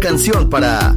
canción para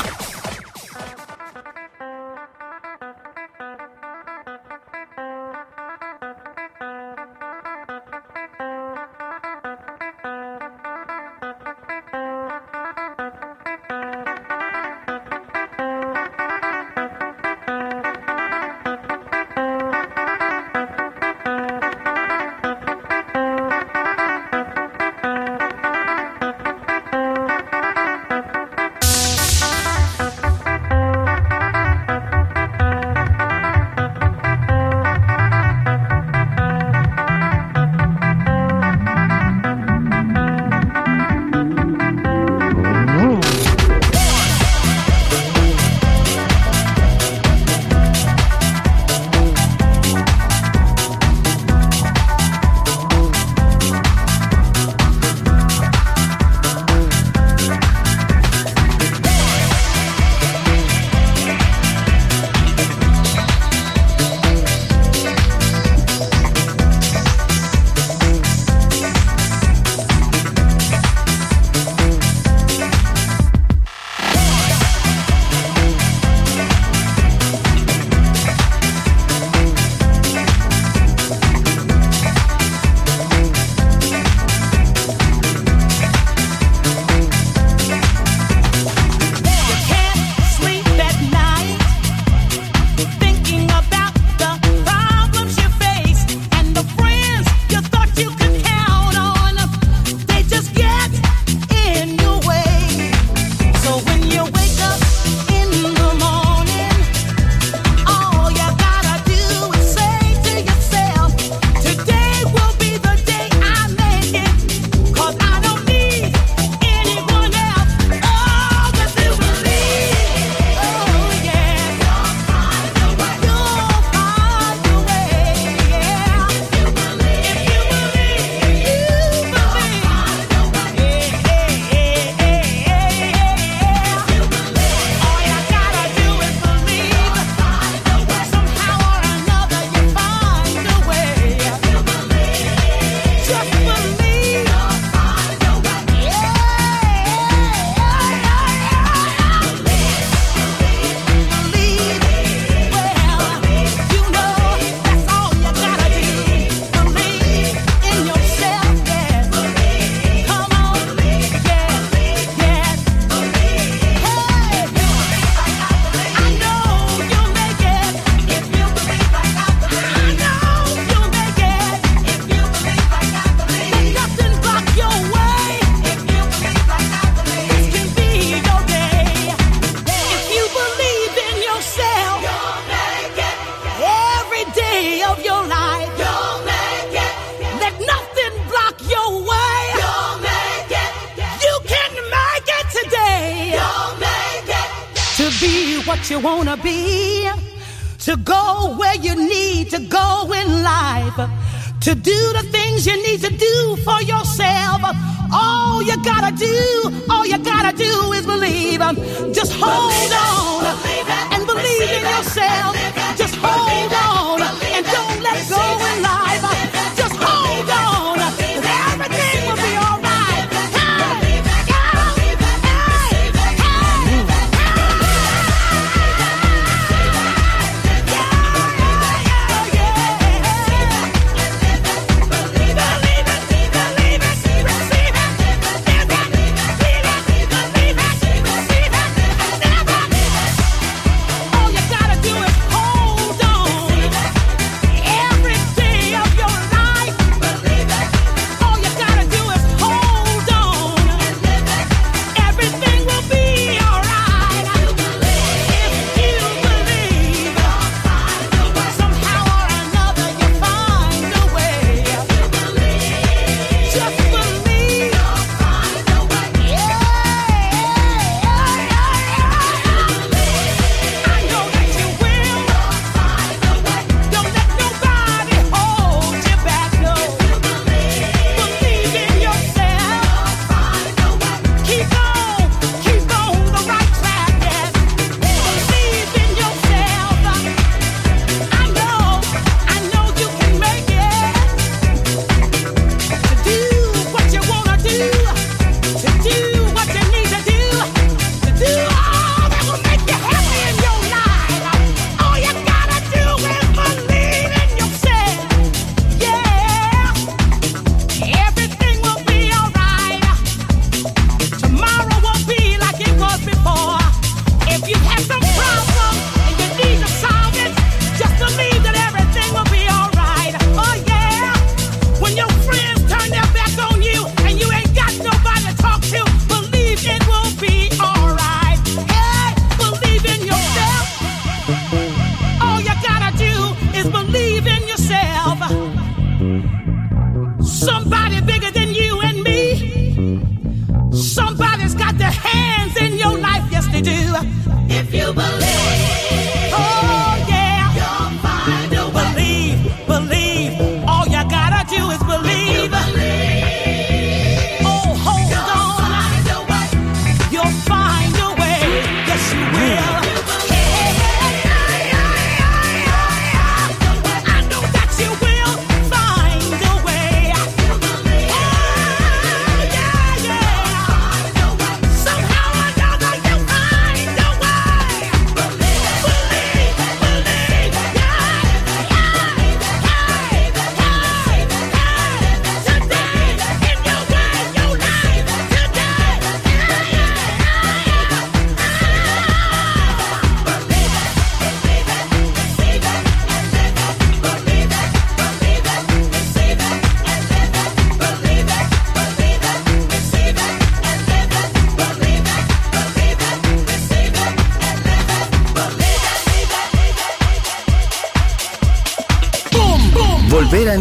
To do the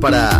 Para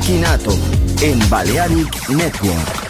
Network. Volver a